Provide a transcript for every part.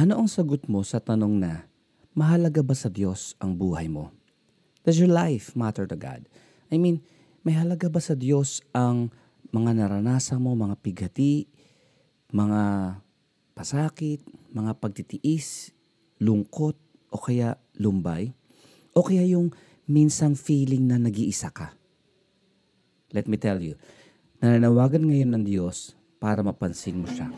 Ano ang sagot mo sa tanong na, mahalaga ba sa Diyos ang buhay mo? Does your life matter to God? I mean, may halaga ba sa Diyos ang mga naranasan mo, mga pigati, mga pasakit, mga pagtitiis, lungkot, o kaya lumbay? O kaya yung minsang feeling na nag-iisa ka? Let me tell you, nananawagan ngayon ng Diyos para mapansin mo siya.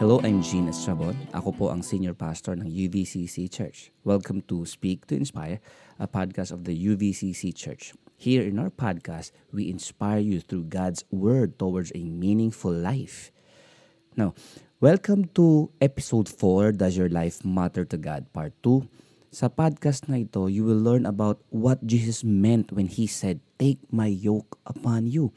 Hello, I'm Gene Estrabon. Ako po ang senior pastor ng UVCC Church. Welcome to Speak to Inspire, a podcast of the UVCC Church. Here in our podcast, we inspire you through God's Word towards a meaningful life. Now, welcome to episode 4, Does Your Life Matter to God? Part 2. Sa podcast na ito, you will learn about what Jesus meant when He said, Take my yoke upon you.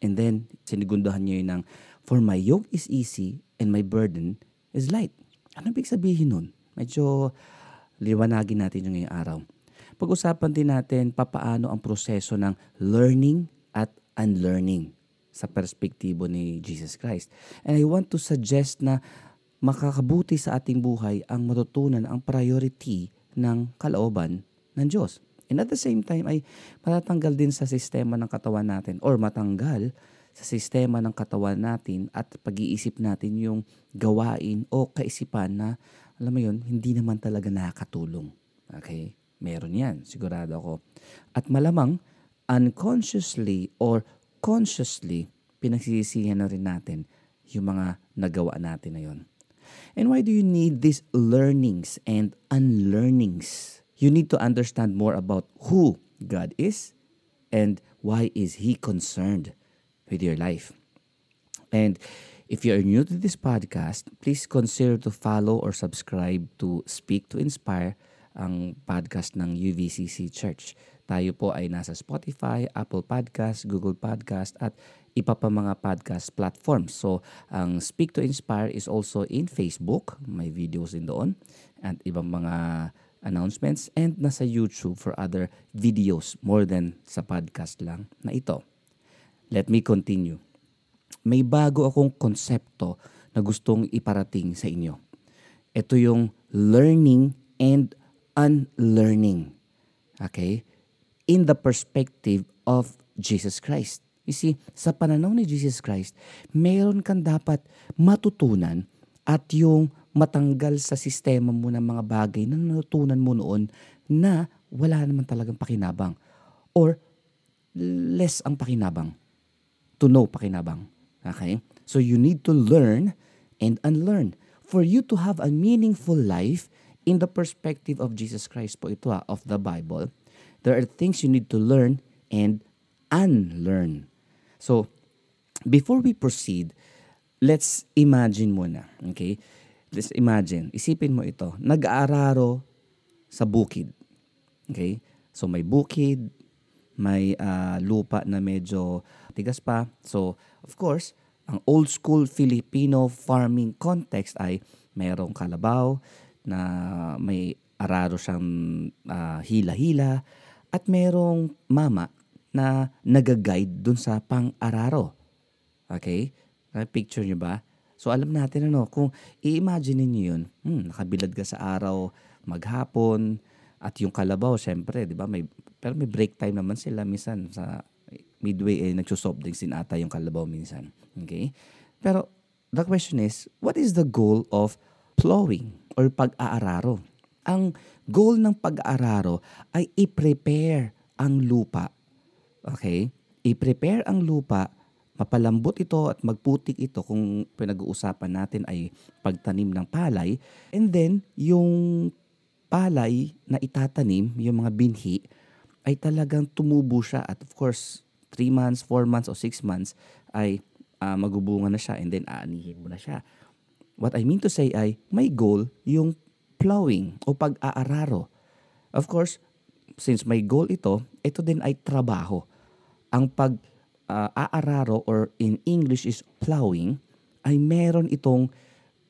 And then, sinigundahan niyo yun ng, For my yoke is easy and my burden is light. Ano ibig sabihin nun? Medyo liwanagin natin yung ngayong araw. Pag-usapan din natin papaano ang proseso ng learning at unlearning sa perspektibo ni Jesus Christ. And I want to suggest na makakabuti sa ating buhay ang matutunan ang priority ng kalooban ng Diyos. And at the same time ay matatanggal din sa sistema ng katawan natin or matanggal sa sistema ng katawan natin at pag-iisip natin yung gawain o kaisipan na, alam mo yun, hindi naman talaga nakakatulong. Okay? Meron yan, sigurado ako. At malamang, unconsciously or consciously, pinagsisisihan na rin natin yung mga nagawa natin na yun. And why do you need these learnings and unlearnings? You need to understand more about who God is and why is He concerned with your life. And if you are new to this podcast, please consider to follow or subscribe to Speak to Inspire, ang podcast ng UVCC Church. Tayo po ay nasa Spotify, Apple Podcast, Google Podcast at iba pa mga podcast platforms. So, ang Speak to Inspire is also in Facebook. May videos din doon. At ibang mga announcements. And nasa YouTube for other videos more than sa podcast lang na ito. Let me continue. May bago akong konsepto na gustong iparating sa inyo. Ito yung learning and unlearning. Okay? In the perspective of Jesus Christ. You see, sa pananaw ni Jesus Christ, meron kang dapat matutunan at yung matanggal sa sistema mo ng mga bagay na natutunan mo noon na wala naman talagang pakinabang or less ang pakinabang to know pakinabang. Okay? So you need to learn and unlearn. For you to have a meaningful life in the perspective of Jesus Christ po ito ha, of the Bible, there are things you need to learn and unlearn. So, before we proceed, let's imagine muna. Okay? Let's imagine. Isipin mo ito. Nag-aararo sa bukid. Okay? So, may bukid, may uh, lupa na medyo tigas pa. So, of course, ang old school Filipino farming context ay mayroong kalabaw na may araro siyang uh, hila-hila at mayroong mama na nag-guide dun sa pang-araro. Okay? Picture nyo ba? So alam natin ano, kung i-imagine niyo yun, hmm, nakabilad ka sa araw, maghapon, at yung kalabaw, syempre, di ba, may, pero may break time naman sila minsan sa midway, eh, nagsusoft drinks din ata yung kalabaw minsan. Okay? Pero, the question is, what is the goal of plowing or pag-aararo? Ang goal ng pag-aararo ay i-prepare ang lupa. Okay? I-prepare ang lupa, mapalambot ito at magputik ito kung pinag-uusapan natin ay pagtanim ng palay. And then, yung palay na itatanim, yung mga binhi, ay talagang tumubo siya at of course 3 months, 4 months o 6 months ay uh, magubunga na siya and then aanihin mo na siya. What I mean to say ay may goal yung plowing o pag-aararo. Of course, since may goal ito, ito din ay trabaho. Ang pag-aararo uh, or in English is plowing ay meron itong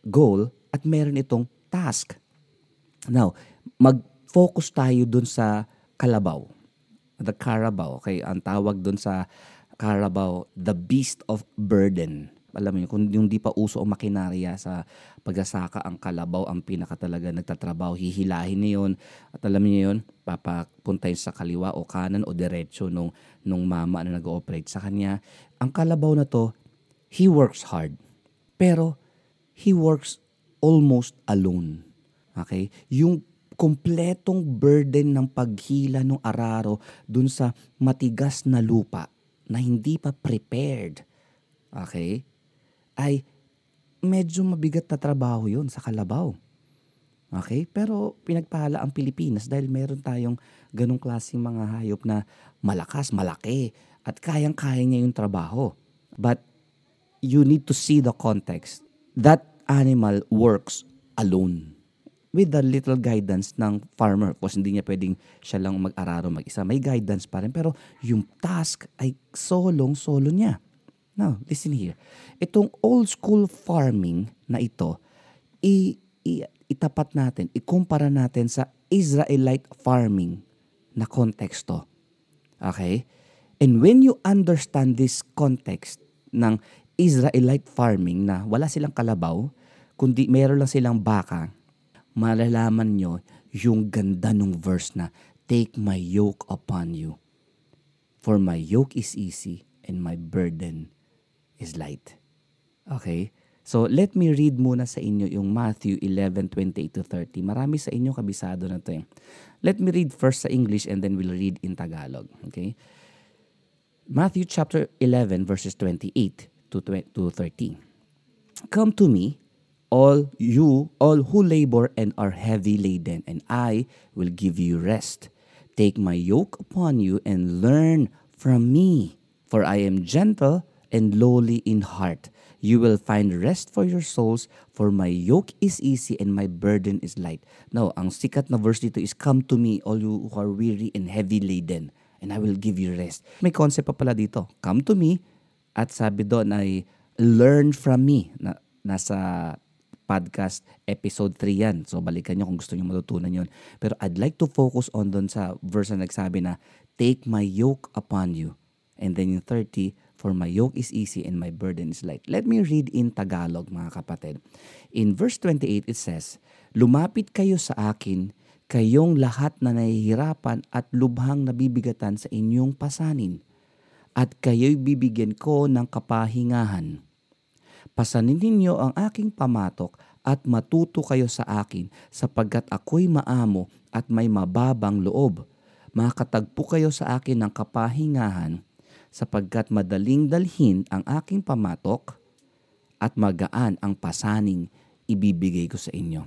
goal at meron itong task. Now, mag-focus tayo dun sa kalabaw. The Carabao. Okay, ang tawag dun sa Carabao, the beast of burden. Alam mo yun, kung yung di pa uso ang makinarya sa pagsasaka, ang kalabaw ang pinaka talaga nagtatrabaho. Hihilahin niya yun. At alam niyo yun, papapunta yun sa kaliwa o kanan o diretsyo nung, nung mama na nag-ooperate sa kanya. Ang kalabaw na to, he works hard. Pero, he works almost alone. Okay? Yung kompletong burden ng paghila ng araro dun sa matigas na lupa na hindi pa prepared. Okay? ay medyo mabigat na trabaho yon sa kalabaw. Okay? Pero pinagpala ang Pilipinas dahil meron tayong ganong klaseng mga hayop na malakas, malaki, at kayang-kaya niya yung trabaho. But you need to see the context. That animal works alone with the little guidance ng farmer. Of hindi niya pwedeng siya lang mag-araro mag-isa. May guidance pa rin. Pero yung task ay solong-solo niya. Now, listen here. Itong old school farming na ito, i, i, itapat natin, ikumpara natin sa Israelite farming na konteksto. Okay? And when you understand this context ng Israelite farming na wala silang kalabaw, kundi meron lang silang baka, malalaman nyo yung ganda ng verse na, Take my yoke upon you, for my yoke is easy and my burden is light. Okay? So, let me read muna sa inyo yung Matthew 11:28 to 30. Marami sa inyo kabisado na to eh. Let me read first sa English and then we'll read in Tagalog. Okay? Matthew chapter 11 verses 28 to, to 30. Come to me, all you, all who labor and are heavy laden, and I will give you rest. Take my yoke upon you and learn from me, for I am gentle and lowly in heart. You will find rest for your souls, for my yoke is easy and my burden is light. Now, ang sikat na verse dito is, Come to me, all you who are weary and heavy laden, and I will give you rest. May concept pa pala dito. Come to me, at sabi doon ay, Learn from me. Na, nasa podcast episode 3 yan. So balikan nyo kung gusto nyo matutunan yon. Pero I'd like to focus on doon sa verse na nagsabi na, Take my yoke upon you. And then yung 30, For my yoke is easy and my burden is light. Let me read in Tagalog mga kapatid. In verse 28 it says, Lumapit kayo sa akin, kayong lahat na nahihirapan at lubhang nabibigatan sa inyong pasanin, at kayo'y bibigyan ko ng kapahingahan. Pasanin ninyo ang aking pamatok at matuto kayo sa akin sapagkat ako'y maamo at may mababang loob. Makatagpo kayo sa akin ng kapahingahan sapagkat madaling dalhin ang aking pamatok at magaan ang pasaning ibibigay ko sa inyo.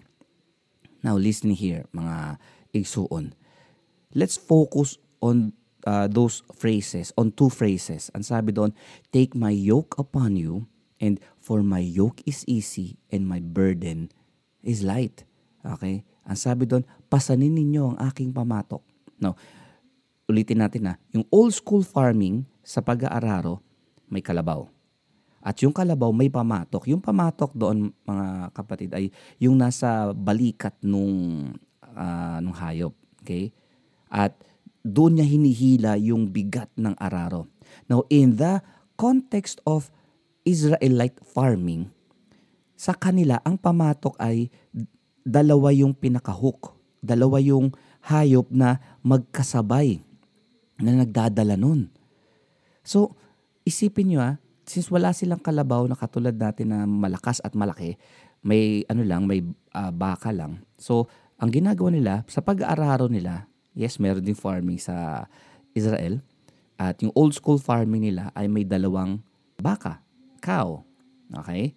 Now listen here mga igsuon. Let's focus on uh, those phrases, on two phrases. Ang sabi doon, take my yoke upon you and for my yoke is easy and my burden is light. Okay? Ang sabi doon, pasanin ninyo ang aking pamatok. Now, ulitin natin na, yung old school farming, sa pag-aararo, may kalabaw. At yung kalabaw may pamatok. Yung pamatok doon mga kapatid ay yung nasa balikat nung uh, nung hayop, okay? At doon niya hinihila yung bigat ng araro. Now in the context of Israelite farming, sa kanila ang pamatok ay dalawa yung pinakahook. Dalawa yung hayop na magkasabay na nagdadala nun. So, isipin nyo ah, since wala silang kalabaw na katulad natin na malakas at malaki, may ano lang, may uh, baka lang. So, ang ginagawa nila, sa pag-aararo nila, yes, meron din farming sa Israel. At yung old school farming nila ay may dalawang baka, cow. Okay?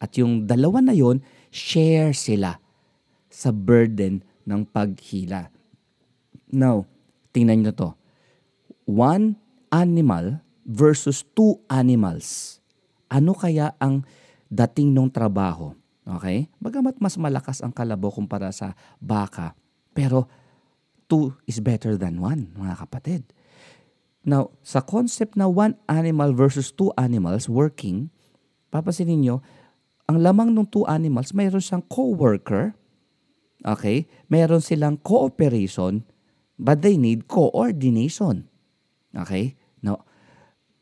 At yung dalawa na yon share sila sa burden ng paghila. Now, tingnan nyo to. One animal versus two animals. Ano kaya ang dating ng trabaho? Okay? Bagamat mas malakas ang kalabaw kumpara sa baka, pero two is better than one, mga kapatid. Now, sa concept na one animal versus two animals working, papansinin nyo, ang lamang ng two animals, mayroon siyang co-worker, okay? Mayroon silang cooperation, but they need coordination. Okay? Now,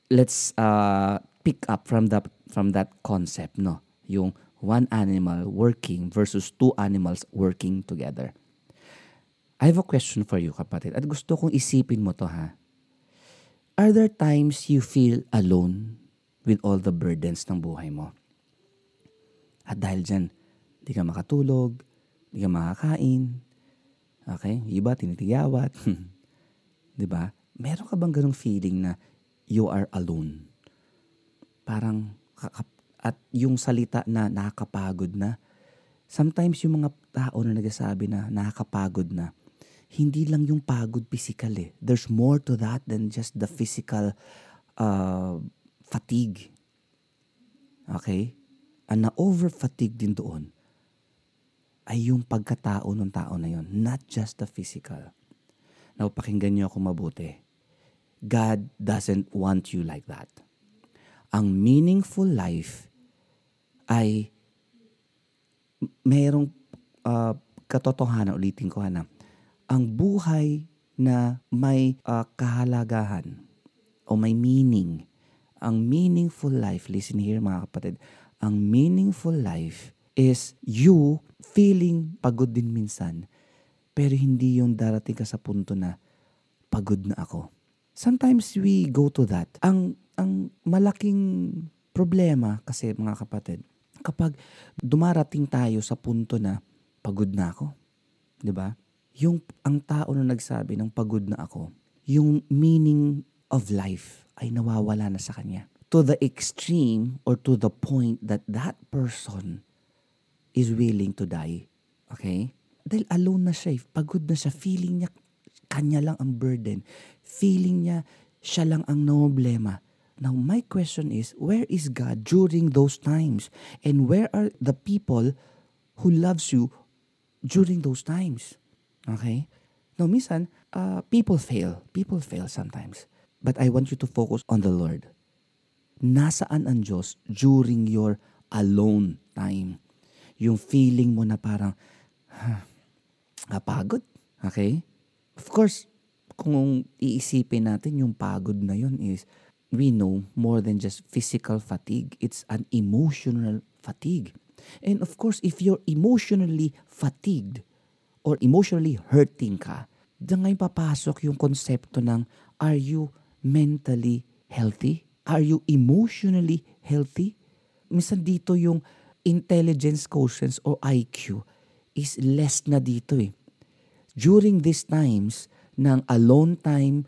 let's uh, pick up from that from that concept, no? Yung one animal working versus two animals working together. I have a question for you, kapatid. At gusto kong isipin mo to, ha? Are there times you feel alone with all the burdens ng buhay mo? At dahil dyan, di ka makatulog, di ka makakain, okay? Iba, tinitigawat. di ba? Meron ka bang ganong feeling na you are alone? Parang, at yung salita na nakakapagod na, sometimes yung mga tao na nagsasabi na nakakapagod na, hindi lang yung pagod physical eh. There's more to that than just the physical uh, fatigue. Okay? Ang na-over fatigue din doon ay yung pagkatao ng tao na yon, not just the physical. Now, pakinggan niyo ako mabuti. God doesn't want you like that. Ang meaningful life ay mayroong uh, katotohanan, ulitin ko na, ang buhay na may uh, kahalagahan o may meaning, ang meaningful life, listen here mga kapatid, ang meaningful life is you feeling pagod din minsan, pero hindi yung darating ka sa punto na pagod na ako. Sometimes we go to that. Ang ang malaking problema kasi mga kapatid, kapag dumarating tayo sa punto na pagod na ako, 'di ba? Yung ang tao na nagsabi ng pagod na ako, yung meaning of life ay nawawala na sa kanya to the extreme or to the point that that person is willing to die. Okay? Dahil alone na siya, pagod na siya, feeling niya kanya lang ang burden. Feeling niya siya lang ang problema. Now, my question is, where is God during those times? And where are the people who loves you during those times? Okay? Now, minsan, uh, people fail. People fail sometimes. But I want you to focus on the Lord nasaan ang Diyos during your alone time. Yung feeling mo na parang, ha, pagod. Okay? Of course, kung iisipin natin yung pagod na yun is, we know more than just physical fatigue. It's an emotional fatigue. And of course, if you're emotionally fatigued or emotionally hurting ka, diyan ngayon papasok yung konsepto ng, are you mentally healthy? Are you emotionally healthy? Minsan dito yung intelligence quotient or IQ is less na dito eh. During these times ng alone time,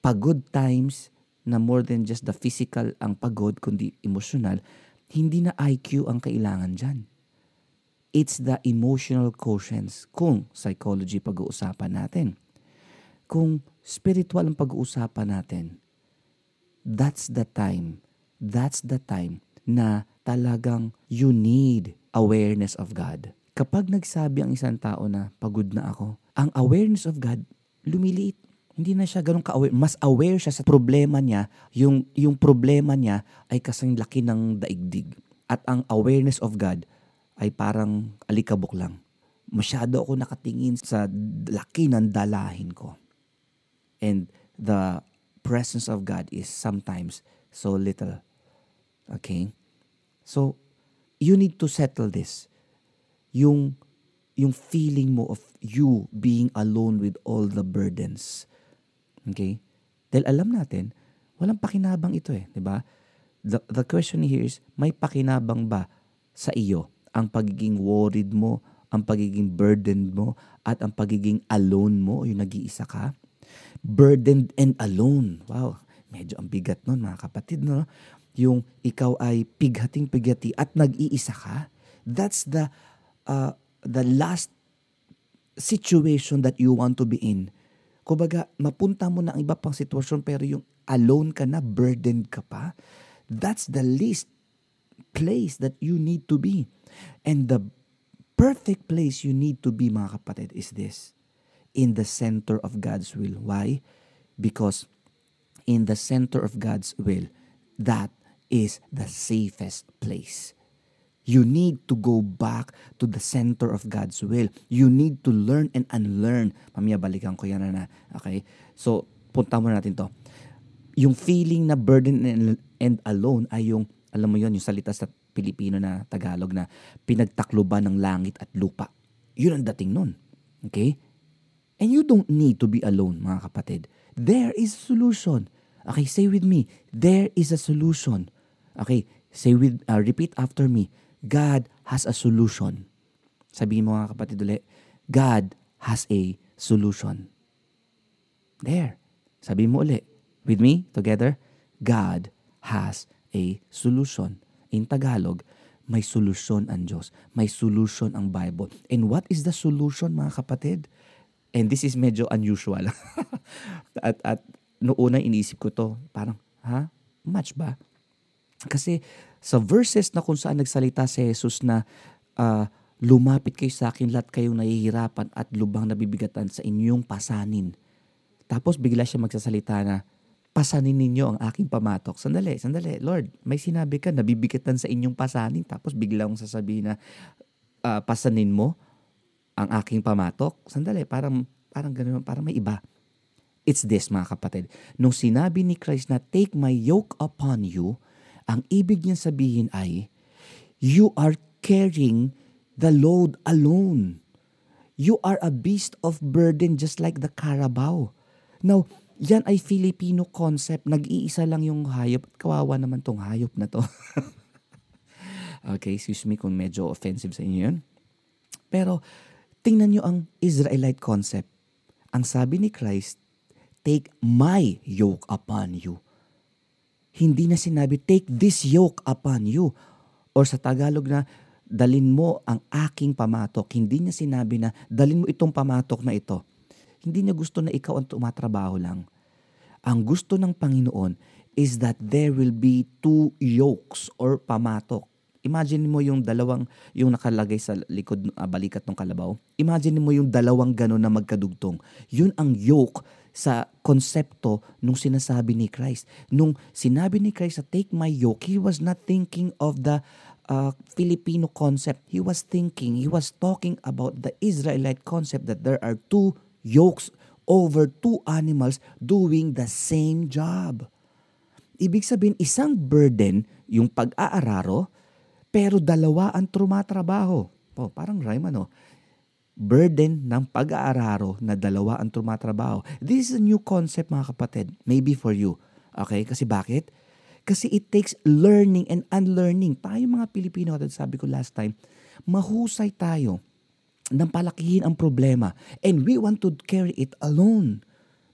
pagod times, na more than just the physical ang pagod, kundi emotional, hindi na IQ ang kailangan dyan. It's the emotional quotients kung psychology pag-uusapan natin. Kung spiritual ang pag-uusapan natin, that's the time, that's the time na talagang you need awareness of God. Kapag nagsabi ang isang tao na pagod na ako, ang awareness of God lumiliit. Hindi na siya ganun ka-aware. Mas aware siya sa problema niya. Yung, yung problema niya ay kasing laki ng daigdig. At ang awareness of God ay parang alikabok lang. Masyado ako nakatingin sa laki ng dalahin ko. And the presence of God is sometimes so little. Okay? So, you need to settle this. Yung, yung feeling mo of you being alone with all the burdens. Okay? Dahil alam natin, walang pakinabang ito eh, ba? The, the question here is, may pakinabang ba sa iyo ang pagiging worried mo, ang pagiging burdened mo, at ang pagiging alone mo, yung nag-iisa ka? burdened and alone. Wow, medyo ang bigat nun mga kapatid, no? Yung ikaw ay pighating-pighati at nag-iisa ka. That's the uh, the last situation that you want to be in. Kumbaga, mapunta mo na ang iba pang sitwasyon pero yung alone ka na, burdened ka pa. That's the least place that you need to be. And the perfect place you need to be, mga kapatid, is this in the center of God's will. Why? Because in the center of God's will, that is the safest place. You need to go back to the center of God's will. You need to learn and unlearn. Mamaya balikan ko yan na. Okay? So, punta mo natin to. yung feeling na burden and alone ay yung, alam mo yon yung salita sa Pilipino na Tagalog na pinagtakloban ng langit at lupa. Yun ang dating nun. Okay? And you don't need to be alone, mga kapatid. There is a solution. Okay, say with me, there is a solution. Okay, say with, uh, repeat after me, God has a solution. Sabihin mo mga kapatid ulit, God has a solution. There. Sabihin mo ulit, with me, together, God has a solution. In Tagalog, may solusyon ang Diyos. May solution ang Bible. And what is the solution, mga kapatid? And this is medyo unusual. at, at noong una iniisip ko to, parang, ha? Match ba? Kasi sa verses na kung saan nagsalita si Jesus na uh, lumapit kayo sa akin lahat kayong nahihirapan at lubang nabibigatan sa inyong pasanin. Tapos bigla siya magsasalita na, pasanin ninyo ang aking pamatok. Sandali, sandali. Lord, may sinabi ka, nabibigatan sa inyong pasanin. Tapos biglang sasabihin na, uh, pasanin mo ang aking pamatok? Sandali, parang, parang ganun, parang may iba. It's this, mga kapatid. Nung sinabi ni Christ na, take my yoke upon you, ang ibig niya sabihin ay, you are carrying the load alone. You are a beast of burden just like the Carabao. Now, yan ay Filipino concept. Nag-iisa lang yung hayop. Kawawa naman tong hayop na to. okay, excuse me kung medyo offensive sa inyo yun. Pero, Tingnan nyo ang Israelite concept. Ang sabi ni Christ, take my yoke upon you. Hindi na sinabi, take this yoke upon you. Or sa Tagalog na, dalin mo ang aking pamatok. Hindi niya sinabi na, dalin mo itong pamatok na ito. Hindi niya gusto na ikaw ang tumatrabaho lang. Ang gusto ng Panginoon is that there will be two yokes or pamatok Imagine mo yung dalawang, yung nakalagay sa likod, uh, balikat ng kalabaw. Imagine mo yung dalawang gano'n na magkadugtong. Yun ang yoke sa konsepto nung sinasabi ni Christ. Nung sinabi ni Christ na take my yoke, He was not thinking of the uh, Filipino concept. He was thinking, He was talking about the Israelite concept that there are two yokes over two animals doing the same job. Ibig sabihin, isang burden, yung pag-aararo, pero dalawa ang trumatrabaho. Oh, parang rhyme ano. Burden ng pag-aararo na dalawa ang trumatrabaho. This is a new concept mga kapatid. Maybe for you. Okay? Kasi bakit? Kasi it takes learning and unlearning. Tayo mga Pilipino, sabi ko last time, mahusay tayo nang palakihin ang problema. And we want to carry it alone.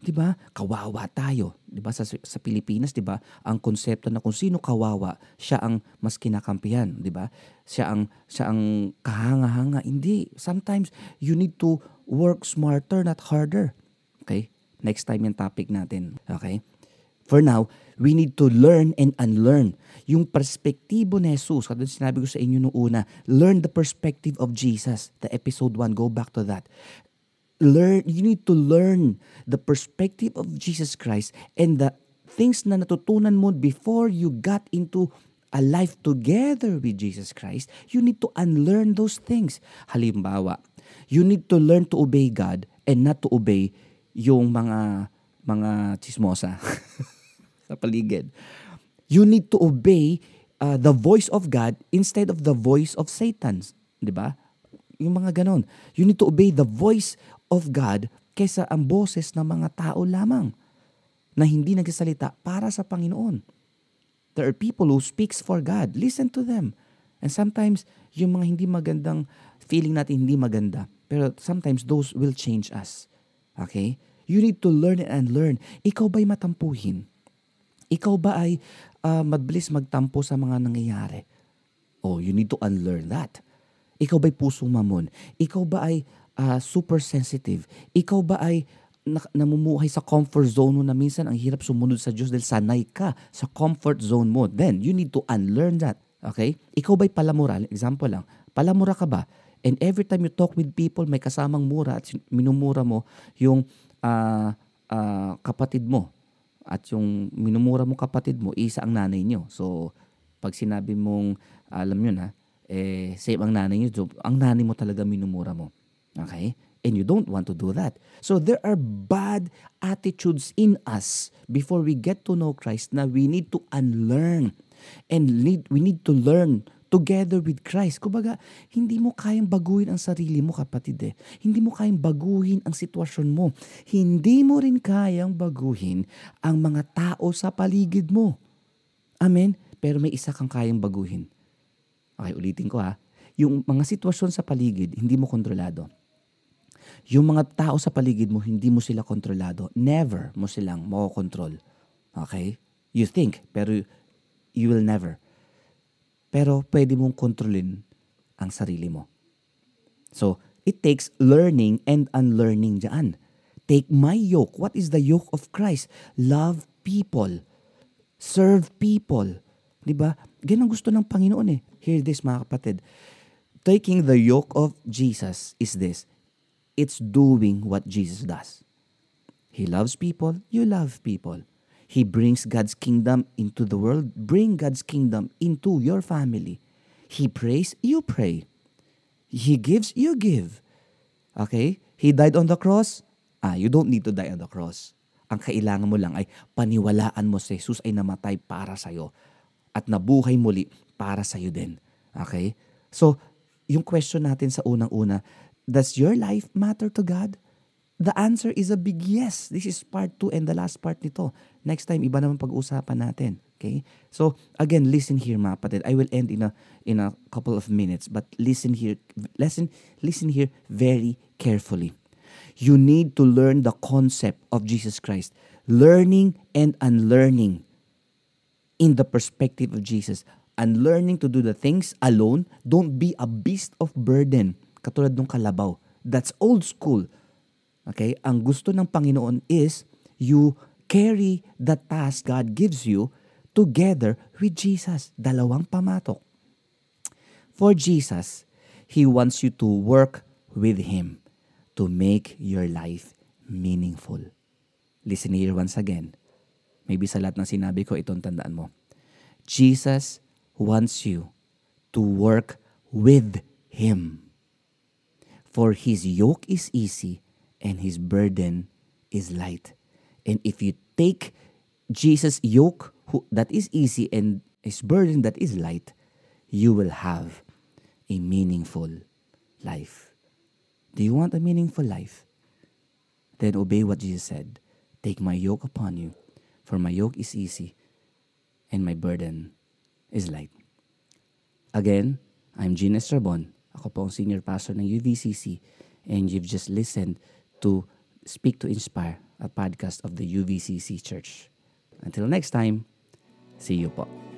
'di ba? Kawawa tayo, 'di ba? Sa sa Pilipinas, 'di ba? Ang konsepto na kung sino kawawa, siya ang mas kinakampihan, 'di ba? Siya ang siya ang kahanga-hanga. Hindi. Sometimes you need to work smarter not harder. Okay? Next time yung topic natin. Okay? For now, we need to learn and unlearn. Yung perspektibo ni Jesus, katulad sinabi ko sa inyo noong una, learn the perspective of Jesus. The episode 1, go back to that learn you need to learn the perspective of Jesus Christ and the things na natutunan mo before you got into a life together with Jesus Christ, you need to unlearn those things. Halimbawa, you need to learn to obey God and not to obey yung mga mga chismosa sa paligid. You need to obey uh, the voice of God instead of the voice of Satan, 'di ba? Yung mga ganon. You need to obey the voice of God kaysa ang boses ng mga tao lamang na hindi nagsasalita para sa Panginoon. There are people who speaks for God. Listen to them. And sometimes, yung mga hindi magandang feeling natin hindi maganda. Pero sometimes those will change us. Okay? You need to learn and learn. Ikaw ba'y matampuhin? Ikaw ba ay uh, mabilis magtampo sa mga nangyayari? Oh, you need to unlearn that. Ikaw ba'y pusong mamon? Ikaw ba ay uh, super sensitive? Ikaw ba ay na, namumuhay sa comfort zone mo na minsan ang hirap sumunod sa Diyos dahil sanay ka sa comfort zone mo? Then, you need to unlearn that. Okay? Ikaw ba'y palamura? Example lang. Palamura ka ba? And every time you talk with people, may kasamang mura at minumura mo yung uh, uh, kapatid mo. At yung minumura mo kapatid mo, isa ang nanay niyo. So, pag sinabi mong, alam nyo na, eh, same ang nanay niyo, so, ang nanay mo talaga minumura mo. Okay? And you don't want to do that. So there are bad attitudes in us before we get to know Christ na we need to unlearn. And need, we need to learn together with Christ. Kumbaga, hindi mo kayang baguhin ang sarili mo, kapatid eh. Hindi mo kayang baguhin ang sitwasyon mo. Hindi mo rin kayang baguhin ang mga tao sa paligid mo. Amen? Pero may isa kang kayang baguhin. Okay, ulitin ko ha. Yung mga sitwasyon sa paligid, hindi mo kontrolado. Yung mga tao sa paligid mo, hindi mo sila kontrolado. Never mo silang makokontrol. Okay? You think, pero you will never. Pero pwede mong kontrolin ang sarili mo. So, it takes learning and unlearning dyan. Take my yoke. What is the yoke of Christ? Love people. Serve people. Di ba? Ganyan gusto ng Panginoon eh. Hear this mga kapatid. Taking the yoke of Jesus is this. It's doing what Jesus does. He loves people, you love people. He brings God's kingdom into the world. Bring God's kingdom into your family. He prays, you pray. He gives, you give. Okay? He died on the cross. Ah, you don't need to die on the cross. Ang kailangan mo lang ay paniwalaan mo si Jesus ay namatay para sa'yo at nabuhay muli para sa'yo din. Okay? So, yung question natin sa unang-una, does your life matter to God? The answer is a big yes. This is part 2 and the last part nito. Next time, iba naman pag-uusapan natin. Okay? So, again, listen here mga kapatid. I will end in a, in a couple of minutes, but listen here, listen, listen here very carefully. You need to learn the concept of Jesus Christ. Learning and unlearning in the perspective of Jesus. Unlearning to do the things alone. Don't be a beast of burden. Katulad ng kalabaw. That's old school Okay? Ang gusto ng Panginoon is you carry the task God gives you together with Jesus. Dalawang pamatok. For Jesus, He wants you to work with Him to make your life meaningful. Listen here once again. Maybe sa lahat ng sinabi ko, itong tandaan mo. Jesus wants you to work with Him. For His yoke is easy and his burden is light. And if you take Jesus' yoke who, that is easy and his burden that is light, you will have a meaningful life. Do you want a meaningful life? Then obey what Jesus said. Take my yoke upon you, for my yoke is easy and my burden is light. Again, I'm Gina Estrabon. Ako po ang senior pastor ng UVCC and you've just listened to Speak to Inspire, a podcast of the UVCC Church. Until next time, see you po.